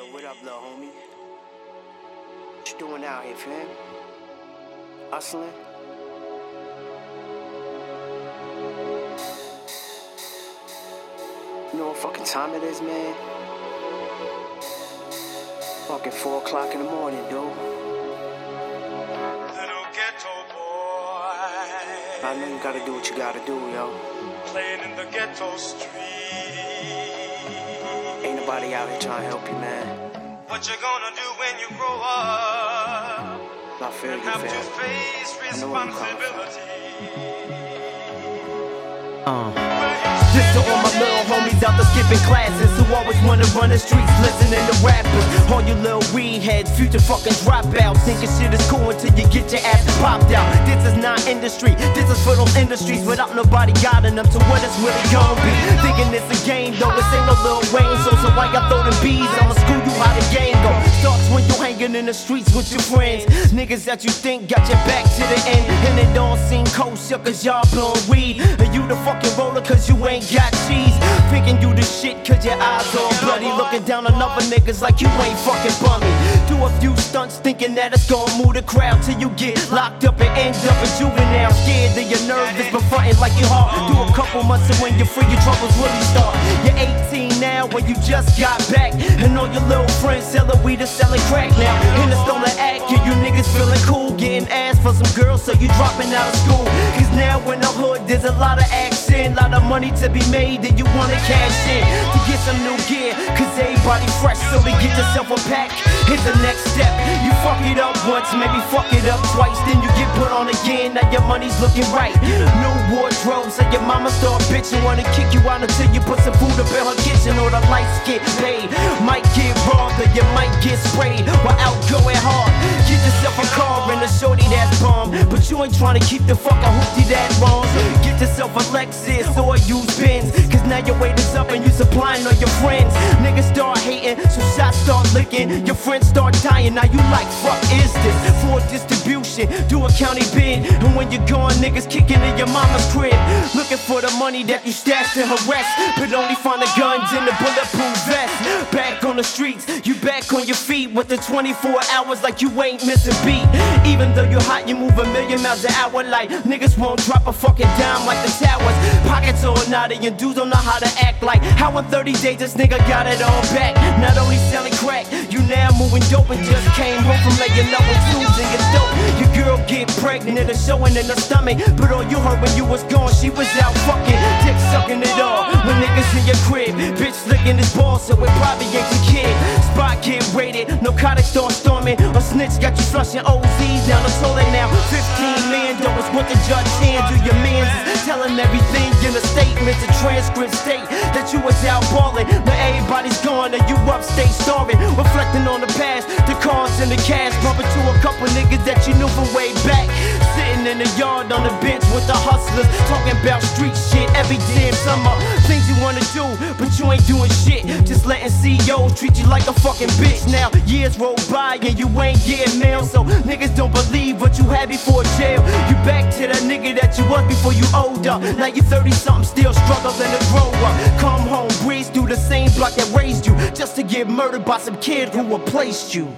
Yo, what up, little homie? What you doing out here, fam? Hustling? You know what fucking time it is, man? Fucking 4 o'clock in the morning, dude. Little ghetto boy. I know you gotta do what you gotta do, yo. Playing in the ghetto street. Nobody out here trying to help you, man. What you gonna do when you grow up? I feel And you, have to face I know where you coming responsibility. Uh. To all my little homies out there skipping classes who always wanna run the streets, listening to rappers. All you little weed heads, future fucking dropouts, thinking shit is cool until you get your ass popped out. This is not industry, this is for those industries without nobody guiding them to what it's really gonna be. Thinking it's a game though, this ain't no Lil Wayne, so so why y'all throw them bees? I'ma school you how the game go. Starts when you hanging in the streets with your friends. Niggas that you think got your back to the end, and it don't seem kosher cause y'all blowing weed. And you the Looking down on other niggas like you ain't fucking bummy. Do a few stunts thinking that it's gonna move the crowd till you get locked up and end up in juvenile. Scared that you're nervous but frontin' like you hard. Do a couple months and when you're free your troubles really start. You're 18 now when you just got back. And all your little friends selling weed and selling crack now. In the stolen act, yeah, you niggas feeling cool. Getting ass for some girls, so you dropping out of school. There's a lot of action, lot of money to be made, and you wanna cash in to get some new gear. Cause everybody fresh, so to get yourself a pack. Here's the next step. You fuck it up once, maybe fuck it up twice, then you get put on again. Now your money's looking right. New wardrobe, so your mama start bitching, wanna kick you out until you put some food up in her kitchen, or the lights get paid. Might get robbed, or you might get sprayed while out going hard. Get yourself a car and a shorty that's bomb, but you ain't trying to keep the fucking hoopty that wrong. Yourself a Lexus or use Benz, cause now your weight is up and you supplying all your friends. Niggas start hating, so shots start licking. Your friends start dying, now you like, fuck is this? For distribution, do a county bid. And when you're gone, niggas kicking in your mama's crib. Looking for the money that you stashed in her rest, but only find the guns in the bulletproof vest. The streets, you back on your feet with the 24 hours like you ain't missing beat. Even though you're hot, you move a million miles an hour like niggas won't drop a fucking dime like the towers. Pockets all naughty and dudes don't know how to act like how in 30 days this nigga got it all back. Not only selling crack, you now moving dope and just came home from laying low with twos in your dope. Your girl get pregnant and showing in her stomach, but all you heard when you was gone, she was out fucking, dick sucking it all. When niggas in your crib, bitch licking his balls, so it probably ain't kid. Spot get raided, narcotics start storming, a snitch got you flushing OZs down the toilet now. 15 million dollars what the judge hand do your mans telling everything in the statement. The transcript state that you was out balling. Now everybody's gone and you upstate starving. Reflecting on the past, the cars and the cash. Bumping to a couple niggas that you knew from the yard on the bench with the hustlers. Talking about street shit every damn summer. Things you wanna do, but you ain't doing shit. Just letting COs treat you like a fucking bitch. Now years roll by and you ain't getting mail. So niggas don't believe what you had before jail. You back to that nigga that you was before you older. Now you 30 something, still struggling to grow up. Come home, breeze through the same block that raised you. Just to get murdered by some kid who replaced you.